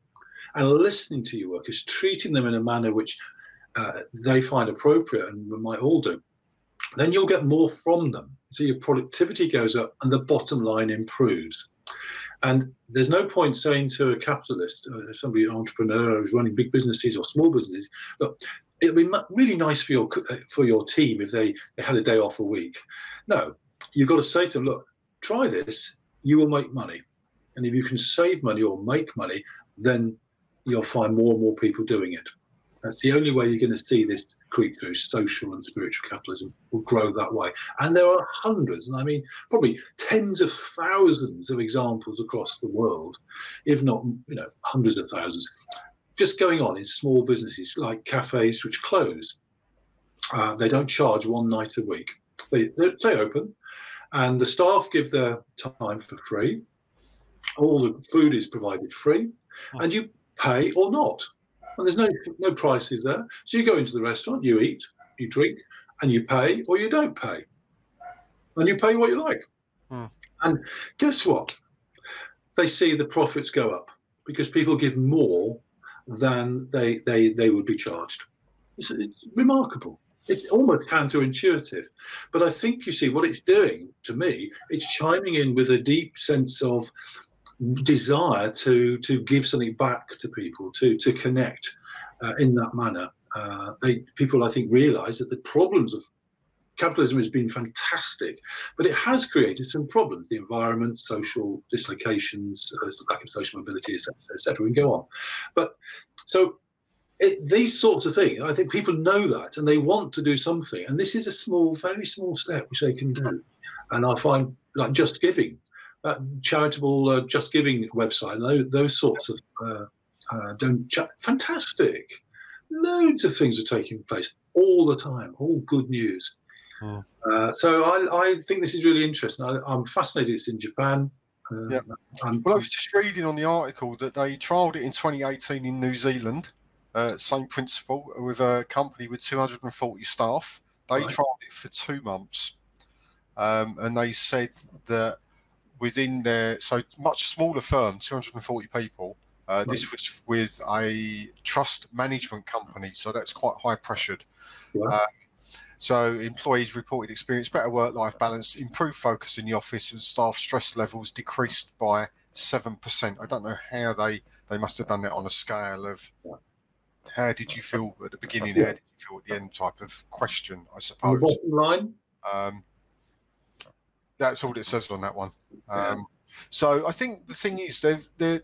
and listening to your workers, treating them in a manner which uh, they find appropriate and we might all do, then you'll get more from them. So your productivity goes up and the bottom line improves. And there's no point saying to a capitalist, uh, somebody, an entrepreneur who's running big businesses or small businesses, look, it'd be really nice for your for your team if they, they had a day off a week. No, you've got to say to them, look, try this, you will make money. And if you can save money or make money, then you'll find more and more people doing it. That's the only way you're going to see this creep through social and spiritual capitalism will grow that way. And there are hundreds, and I mean probably tens of thousands of examples across the world, if not you know hundreds of thousands, just going on in small businesses like cafes which close. Uh, they don't charge one night a week. They, they stay open, and the staff give their time for free. All the food is provided free, and you pay or not. And there's no no prices there. So you go into the restaurant, you eat, you drink, and you pay or you don't pay, and you pay what you like. Hmm. And guess what? They see the profits go up because people give more than they they they would be charged. It's, it's remarkable. It's almost counterintuitive. But I think you see what it's doing to me, it's chiming in with a deep sense of desire to to give something back to people, to to connect uh, in that manner. Uh, they, people, I think, realise that the problems of capitalism has been fantastic, but it has created some problems: the environment, social dislocations, uh, lack of social mobility, etc., etc. We can go on, but so it, these sorts of things, I think people know that and they want to do something. And this is a small, very small step which they can do. And I find like Just Giving, that charitable uh, Just Giving website, those, those sorts of uh, uh, don't ch- fantastic. Loads of things are taking place all the time, all good news. Hmm. Uh, so I, I, think this is really interesting. I, am fascinated it's in Japan. Uh, Yeah. and- Well, I was just reading on the article that they trialled it in 2018 in New Zealand. Uh, same principle with a company with 240 staff. They Right. trialled it for two months, um, and they said that within their so much smaller firm, 240 people. Uh, this was with a trust management company, so that's quite high pressured. Right. Uh, so employees reported experience better work-life balance, improved focus in the office, and staff stress levels decreased by seven percent. I don't know how they they must have done that on a scale of how did you feel at the beginning, how did you feel at the end type of question, I suppose. bottom line, Um, that's all it says on that one. Yeah. Um, so I think the thing is, they're, they're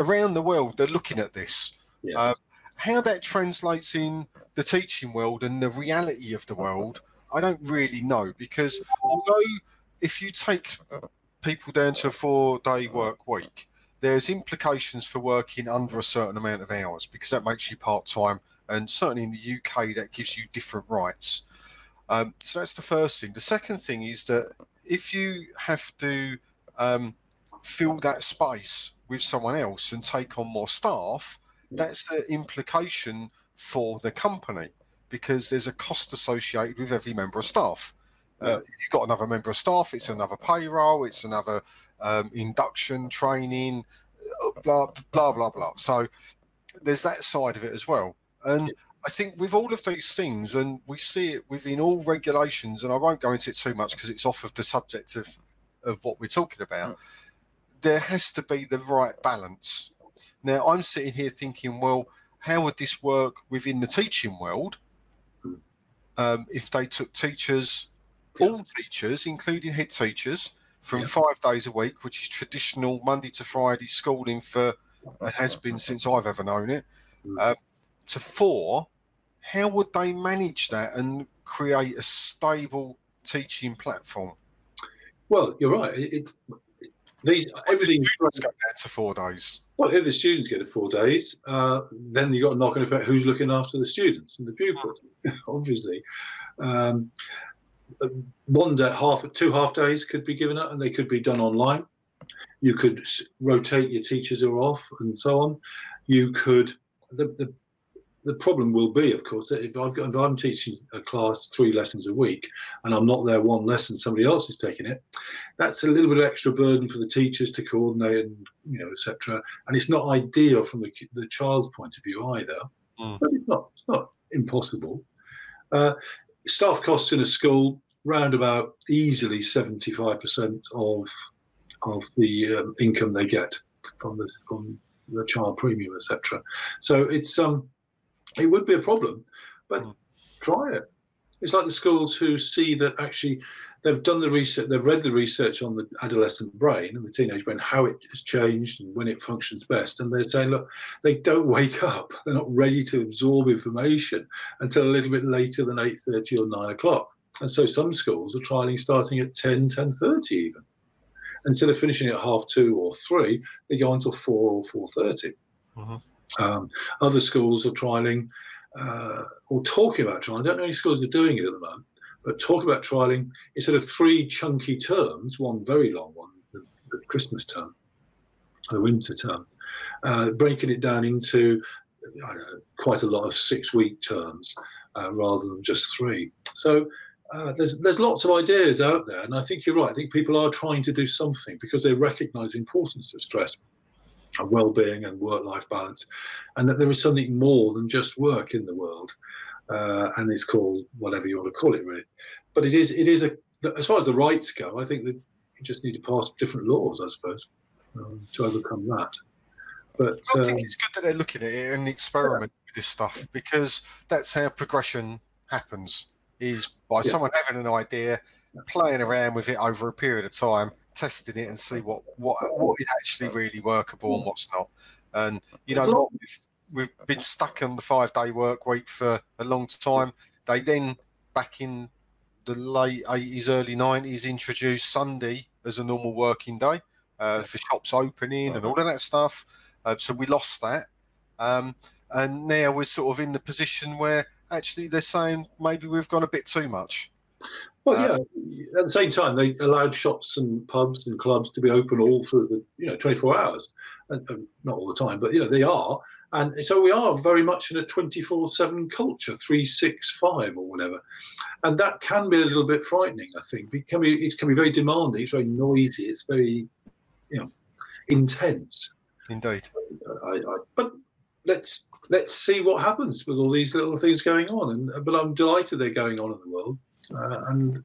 around the world, they're looking at this. yeah, Uh, How that translates in the teaching world and the reality of the world, I don't really know because although if you take people down to a four day work week, there's implications for working under a certain amount of hours because that makes you part time. And certainly in the UK, that gives you different rights. Um, so that's the first thing. The second thing is that if you have to um, fill that space with someone else and take on more staff, that's an implication for the company because there's a cost associated with every member of staff. Uh, you've got another member of staff, it's another payroll, it's another um, induction, training, uh, blah, blah, blah, blah. So there's that side of it as well. And I think with all of these things, and we see it within all regulations, and I won't go into it too much because it's off of the subject of, of what we're talking about, there has to be the right balance. Now, I'm sitting here thinking, well, how would this work within the teaching world um, if they took teachers, all teachers, including head teachers, from Yeah. five days a week, which is traditional Monday to Friday schooling for, it has been since I've ever known it, Mm. um, to four, how would they manage that and create a stable teaching platform? well, you're right. It, it, these everything. Let's go down to four days. Well, if the students get it four days, uh, then you've got a knock-on effect. Who's looking after the students and the pupils? Obviously, um, one day, half, two half days could be given up, and they could be done online. You could rotate your teachers who are off, and so on. You could. The, the the problem will be, of course, that if I've got if I'm teaching a class three lessons a week, and I'm not there one lesson, somebody else is taking it. That's a little bit of extra burden for the teachers to coordinate and you know, etc. And it's not ideal from the, the child's point of view either. Mm. But it's not it's not impossible. Uh, staff costs in a school round about easily 75% of of the um, income they get from the from the child premium, etc. So it's um it would be a problem, but Mm. try it. It's like the schools who see that actually they've done the research, they've read the research on the adolescent brain and the teenage brain, how it has changed and when it functions best. And they're saying, look, they don't wake up. They're not ready to absorb information until a little bit later than 8.30 or 9 o'clock. And so some schools are trialing starting at 10, 10.30 even. Instead of finishing at half two or three, they go on until four or 4.30. Mhm. Um, other schools are trialing uh, or talking about trialing. I don't know any schools are doing it at the moment, but talk about trialing instead of three chunky terms, one very long one, the, the Christmas term, the winter term, uh, breaking it down into know, quite a lot of six-week terms uh, rather than just three. So uh, there's there's lots of ideas out there, and I think you're right. I think people are trying to do something because they recognise the importance of stress well-being and work-life balance, and that there is something more than just work in the world, uh, and it's called whatever you want to call it, really. But it is it is a as far as the rights go, I think that you just need to pass different laws, I suppose, um, to overcome that. But I um, think it's good that they're looking at it and experiment with this stuff because that's how progression happens. Is by Yeah. someone having an idea, playing around with it over a period of time, testing it and see what what what is actually really workable and what's not. And you know It's not- what, we've, we've been stuck on the five day work week for a long time. They then back in the late eighties, early nineties introduced Sunday as a normal working day uh, for shops opening and all of that stuff. Uh, so we lost that. Um, and now we're sort of in the position where actually they're saying maybe we've gone a bit too much. Well, Uh, yeah. At the same time, they allowed shops and pubs and clubs to be open all through the you know 24 hours, and, and not all the time, but you know they are, and so we are very much in a 24/7 culture, 365 or whatever, and that can be a little bit frightening. I think it can be it can be very demanding. It's very noisy. It's very you know intense. Indeed. I, I, but let's let's see what happens with all these little things going on. And but I'm delighted they're going on in the world, uh, and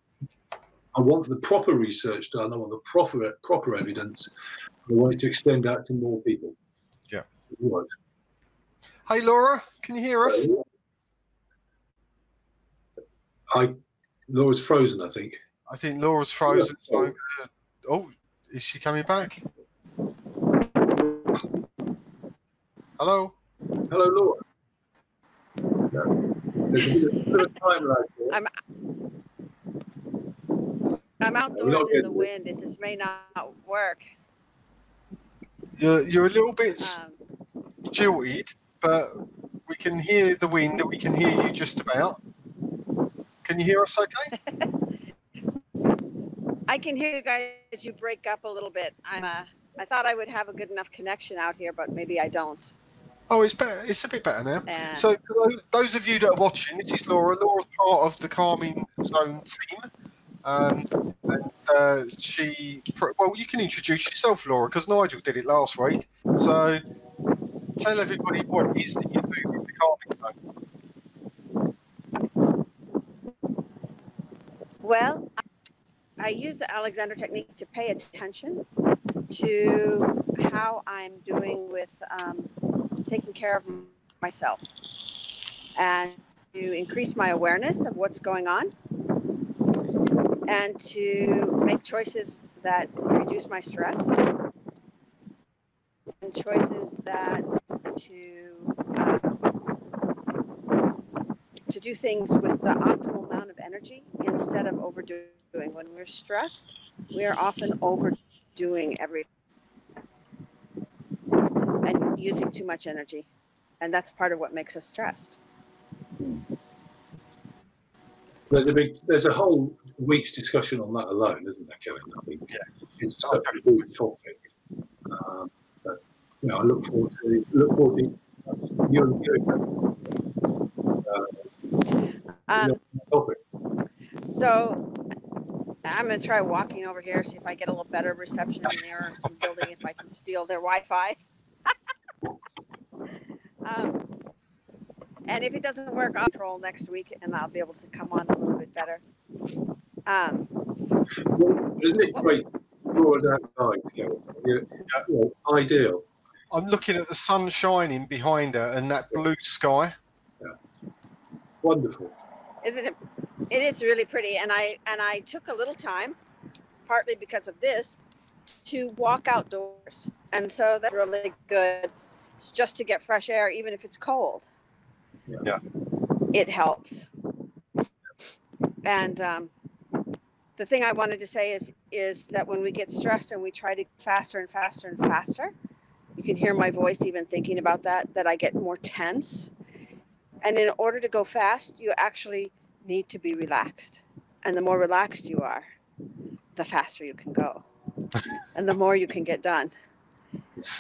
I want the proper research done. I want the proper proper evidence. I want it to extend out to more people. Yeah. Right. Hey, Laura, can you hear us? I Laura's frozen. I think. I think Laura's frozen. Yeah. So I'm gonna, oh, is she coming back? Hello. Hello, Laura. No. There's a bit of, bit of time lag here. I'm I'm outdoors in the wind. It, this may not work. You're, you're a little bit Um, jilted, but we can hear the wind and we can hear you just about. Can you hear us okay? I can hear you guys. You break up a little bit. I'm. Uh, I thought I would have a good enough connection out here, but maybe I don't. Oh, it's better. It's a bit better now. Uh, So, for those of you that are watching, this is Laura. Laura's part of the Calming Zone team. Um, and uh, she, well, you can introduce yourself, Laura, because Nigel did it last week. So, tell everybody what it is that you do with the Calming Zone. Well, I use the Alexander technique to pay attention to how I'm doing with um, taking care of myself and to increase my awareness of what's going on and to make choices that reduce my stress and choices that to uh, to do things with the optimal amount of energy instead of overdoing. When we're stressed, we are often overdoing everything and using too much energy. And that's part of what makes us stressed. There's a big, there's a whole week's discussion on that alone, isn't there, Kevin? I mean, Yeah. it's such a big topic. Um, but, you know, I look forward to look forward to you and you uh, Um, topic. so I'm going to try walking over here, see if I get a little better reception in there or some building if I can steal their Wi Fi. um, and if it doesn't work, I'll troll next week and I'll be able to come on a little bit better. Um, Well, isn't it great? Laura's outside, Kevin. You you know, ideal. I'm looking at the sun shining behind her and that blue sky. Yeah. Wonderful. isn't it it is really pretty and i and i took a little time partly because of this to walk outdoors and so that's really good it's just to get fresh air even if it's cold Yeah. Yeah. it helps and um, the thing i wanted to say is is that when we get stressed and we try to faster and faster and faster you can hear my voice even thinking about that that i get more tense and in order to go fast, you actually need to be relaxed. And the more relaxed you are, the faster you can go. and the more you can get done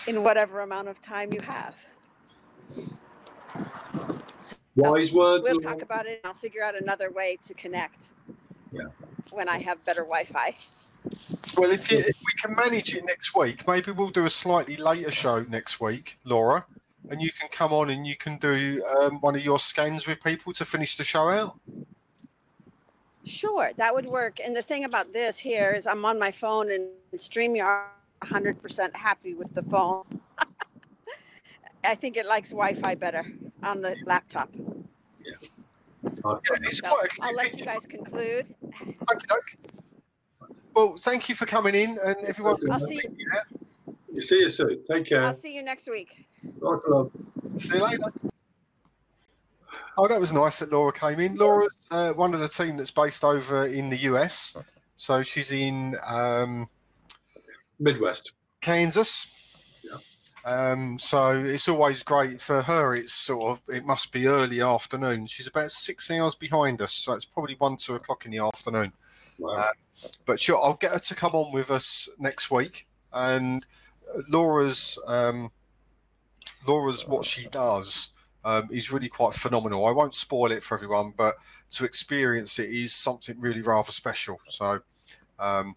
in whatever amount of time you have. Wise words. We'll talk about it. And I'll figure out another way to connect. Yeah. When I have better Wi Fi. Well, if, you, if we can manage it next week, maybe we'll do a slightly later show next week, Laura, and you can come on and you can do um, one of your scans with people to finish the show out. Sure, that would work. And the thing about this here is I'm on my phone and StreamYard 100% happy with the phone. I think it likes Wi Fi better on the laptop. I- Yeah, it's So quite a I'll let you guys conclude. Okey-doke. Well, thank you for coming in, and everyone. I'll see You see you soon. Take care. I'll see you next week. Bye for love. See you later. Oh, that was nice that Laura came in. Laura's uh, one of the team that's based over in the US, so she's in um, Midwest. Kansas. Um, so it's always great for her. It's sort of it must be early afternoon. She's about six hours behind us, so it's probably one two o'clock in the afternoon. Wow. Uh, But sure, I'll get her to come on with us next week. And Laura's um, Laura's what she does um, is really quite phenomenal. I won't spoil it for everyone, but to experience it is something really rather special. So, um,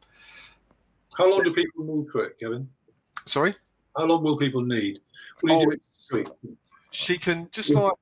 How long do people need for it, Kevin? sorry. How long will people need? Oh, do it this week? she can just like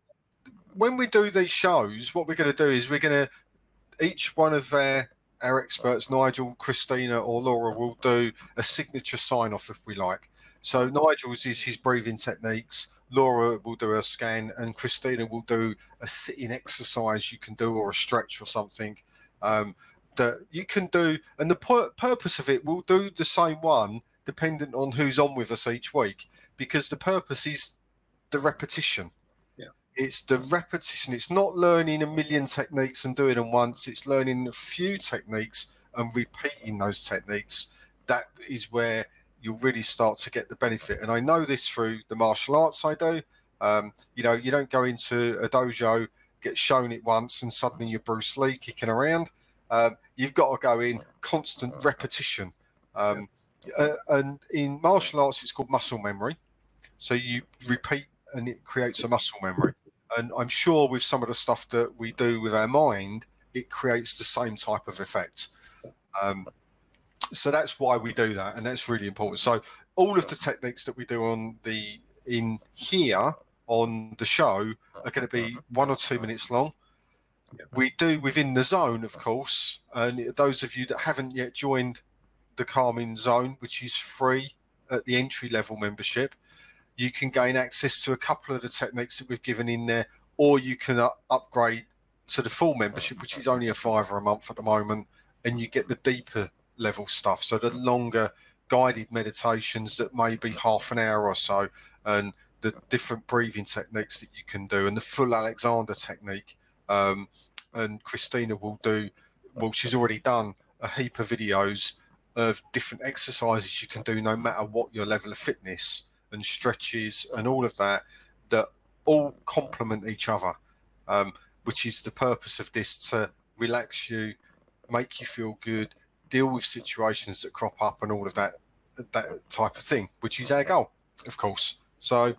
when we do these shows what we're going to do is we're going to each one of our our experts nigel christina or laura will do a signature sign off if we like so nigel's is his breathing techniques laura will do a scan and christina will do a sitting exercise you can do or a stretch or something um, that you can do and the pur- purpose of it we'll do the same one dependent on who's on with us each week because the purpose is the repetition. Yeah. It's the repetition. It's not learning a million techniques and doing them once. It's learning a few techniques and repeating those techniques. That is where you'll really start to get the benefit. And I know this through the martial arts I do. Um, you know, you don't go into a dojo, get shown it once, and suddenly you're Bruce Lee kicking around. Um, you've got to go in constant repetition. Um, uh, and in martial arts, it's called muscle memory. So you repeat and it creates a muscle memory. And I'm sure with some of the stuff that we do with our mind, it creates the same type of effect. Um, so that's why we do that, and that's really important. So all of the techniques that we do on the in here on the show are going to be one or two minutes long. We do within the zone, of course, and those of you that haven't yet joined the Calming Zone, which is free at the entry level membership, you can gain access to a couple of the techniques that we've given in there, or you can up- upgrade to the full membership, which is only a fiver a month at the moment, and you get the deeper level stuff. So the longer guided meditations that may be half an hour or so, and the different breathing techniques that you can do, and the full Alexander technique. Um, and Christina will do, well, she's already done a heap of videos of different exercises you can do no matter what your level of fitness and stretches and all of that that all complement each other um, which is the purpose of this to relax you make you feel good deal with situations that crop up and all of that that type of thing which is our goal of course. So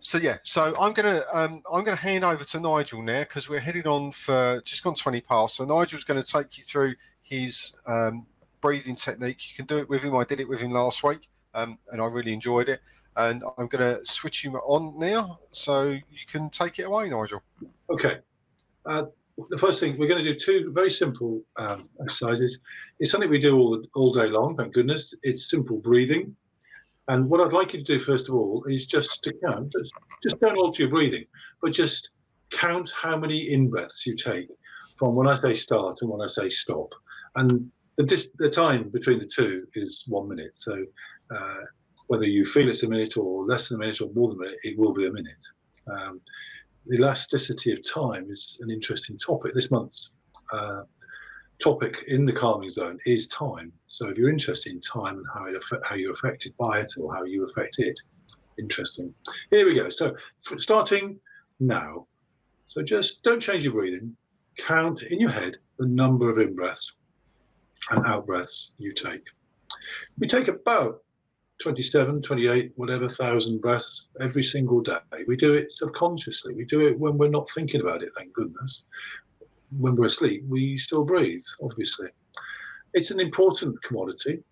so yeah so i'm gonna um, i'm gonna hand over to nigel now because we're heading on for just gone 20 past. So nigel's going to take you through his um, breathing technique. You can do it with him. I did it with him last week, um, and I really enjoyed it. And I'm going to switch him on now, so you can take it away, Nigel. Okay. Uh, the first thing we're going to do two very simple um, exercises. It's something we do all all day long. Thank goodness. It's simple breathing. And what I'd like you to do first of all is just to count. Just, just don't alter your breathing, but just count how many in breaths you take from when I say start and when I say stop. And the, dis- the time between the two is one minute. So uh, whether you feel it's a minute or less than a minute or more than a minute, it will be a minute. Um, the elasticity of time is an interesting topic. This month's uh, topic in the calming zone is time. So if you're interested in time and how it how you're affected by it or how you affect it, interesting. Here we go. So starting now. So just don't change your breathing. Count in your head the number of in breaths and out breaths you take. We take about 27, 28, whatever thousand breaths every single day. We do it subconsciously. We do it when we're not thinking about it, thank goodness. When we're asleep, we still breathe, obviously. It's an important commodity,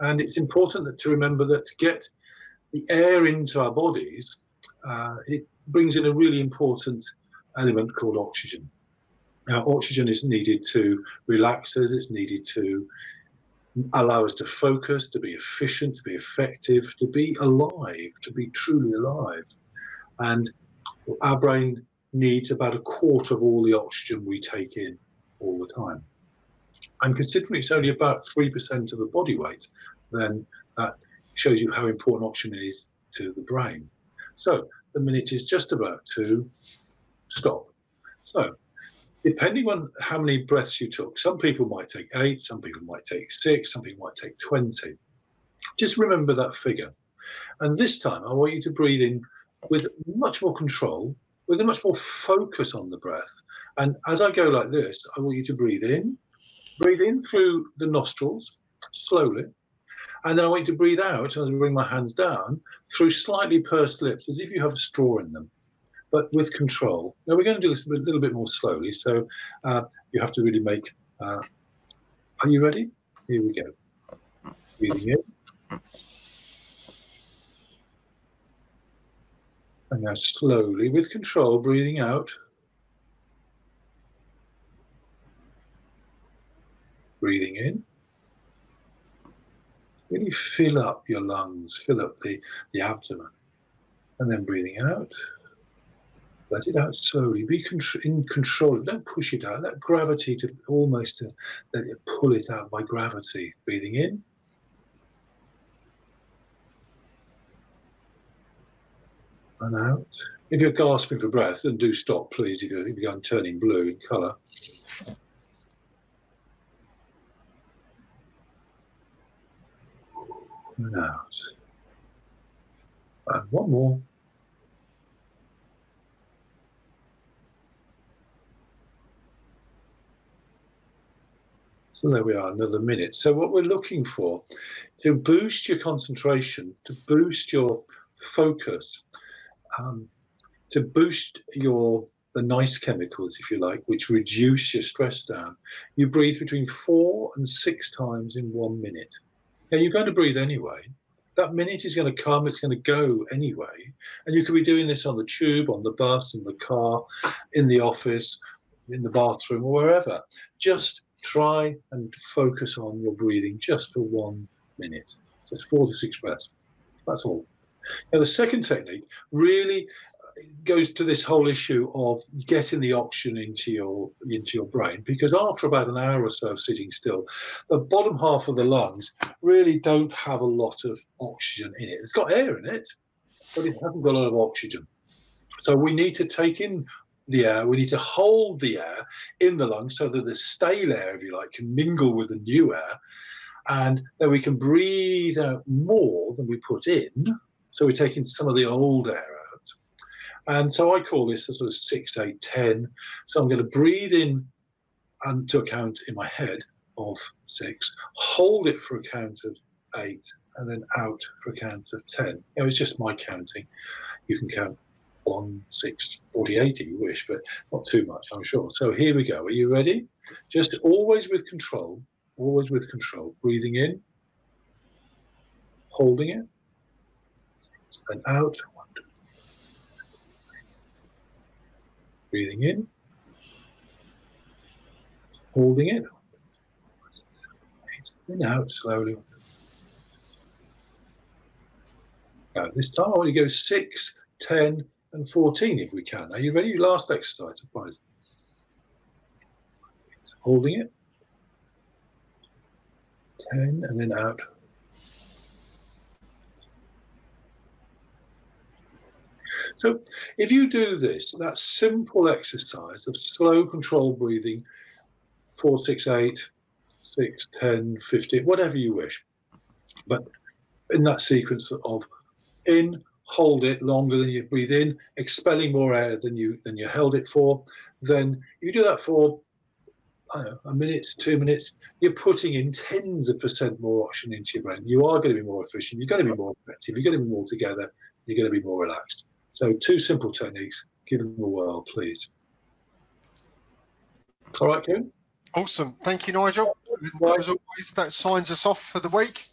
and it's important to remember that to get the air into our bodies, uh, it brings in a really important element called oxygen. Now, oxygen is needed to relax us, it's needed to allow us to focus, to be efficient, to be effective, to be alive, to be truly alive. And our brain needs about a quarter of all the oxygen we take in all the time. And considering it's only about 3% of the body weight, then that shows you how important oxygen is to the brain. So the minute is just about to stop. So depending on how many breaths you took, some people might take eight, some people might take six, some people might take 20. Just remember that figure. And this time, I want you to breathe in with much more control, with a much more focus on the breath. And as I go like this, I want you to breathe in, breathe in through the nostrils slowly. And then I want you to breathe out as I bring my hands down through slightly pursed lips, as if you have a straw in them, but with control. Now we're going to do this a little bit more slowly, so uh, you have to really make. Uh, are you ready? Here we go. Breathing in. And now slowly, with control, breathing out. Breathing in. Really fill up your lungs, fill up the, the abdomen. And then breathing out. Let it out slowly. Be in control. Don't push it out. Let gravity to almost to let it pull it out by gravity. Breathing in. And out. If you're gasping for breath, then do stop, please. If if you're turning blue in colour. And out. And one more. So there we are, another minute. So what we're looking for to boost your concentration, to boost your focus, um, to boost your the nice chemicals, if you like, which reduce your stress down. You breathe between four and six times in one minute. Now you're going to breathe anyway. That minute is going to come, it's going to go anyway. And you could be doing this on the tube, on the bus, in the car, in the office, in the bathroom, or wherever. Just try and focus on your breathing just for one minute, just four to six breaths. That's all. Now, the second technique really goes to this whole issue of getting the oxygen into your into your brain because after about an hour or so of sitting still the bottom half of the lungs really don't have a lot of oxygen in it it's got air in it but it hasn't got a lot of oxygen so we need to take in the air. We need to hold the air in the lungs so that the stale air, if you like, can mingle with the new air. And then we can breathe out more than we put in. So we're taking some of the old air out. And so I call this a sort of six, eight, ten. So I'm going to breathe in and to a count in my head of six, hold it for a count of eight, and then out for a count of ten. You know, it's just my counting. You can count one, six, 40, 80 you wish, but not too much, I'm sure. So here we go. Are you ready? Just always with control, always with control. Breathing in, holding it, and out. Breathing in, holding it, and out slowly. Now, this time I want you to go six, 10, and 14 if we can. Are you ready? Last exercise, please. Holding it. 10 and then out. So if you do this, that simple exercise of slow controlled breathing, 4, 6, 8, 6, 10, 15, whatever you wish, but in that sequence of in, hold it longer than you breathe in, expelling more air than you than you held it for, then you do that for know, a minute, two minutes, you're putting in tens of percent more oxygen into your brain. You are going to be more efficient. You're going to be more effective. You're going to be more together. You're going to be more relaxed. So, two simple techniques. Give them a whirl, please. All right, Kieran? Awesome. Thank you, Nigel. As always, that signs us off for the week.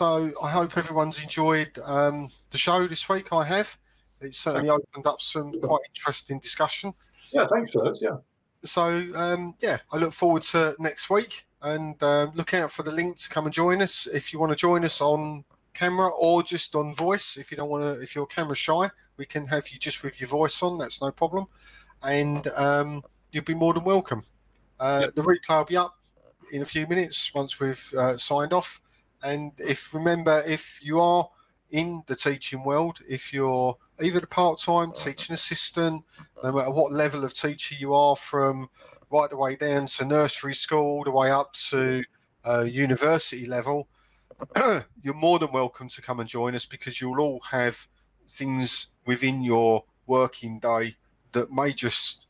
So I hope everyone's enjoyed um, the show this week. I have. It certainly opened up some quite interesting discussion. Yeah, thanks that. Yeah. So um, yeah, I look forward to next week and um, look out for the link to come and join us. If you want to join us on camera or just on voice, if you don't want to, if you're camera shy, we can have you just with your voice on. That's no problem, and um, you'll be more than welcome. Uh, yep. The replay will be up in a few minutes once we've uh, signed off. And if remember, if you are in the teaching world, if you're even a part-time teaching assistant, no matter what level of teacher you are, from right the way down to nursery school, all the way up to uh, university level, you're more than welcome to come and join us because you'll all have things within your working day that may just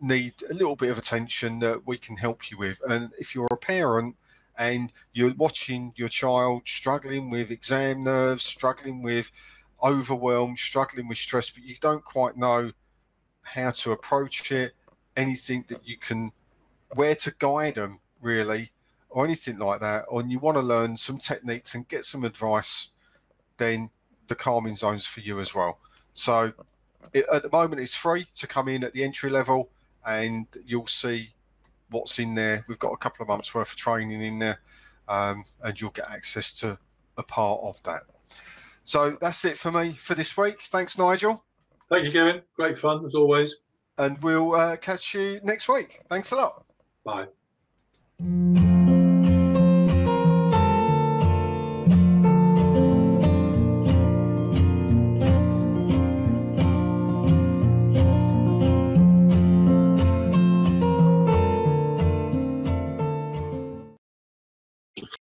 need a little bit of attention that we can help you with. And if you're a parent and you're watching your child struggling with exam nerves, struggling with overwhelm, struggling with stress, but you don't quite know how to approach it, anything that you can, where to guide them really, or anything like that, or you want to learn some techniques and get some advice, then the calming zones for you as well. So it, at the moment, it's free to come in at the entry level, and you'll see what's in there. We've got a couple of months worth of training in there, um, and you'll get access to a part of that. So that's it for me for this week. Thanks, Nigel. Thank you, Kevin. Great fun as always. And we'll uh, catch you next week. Thanks a lot. Bye.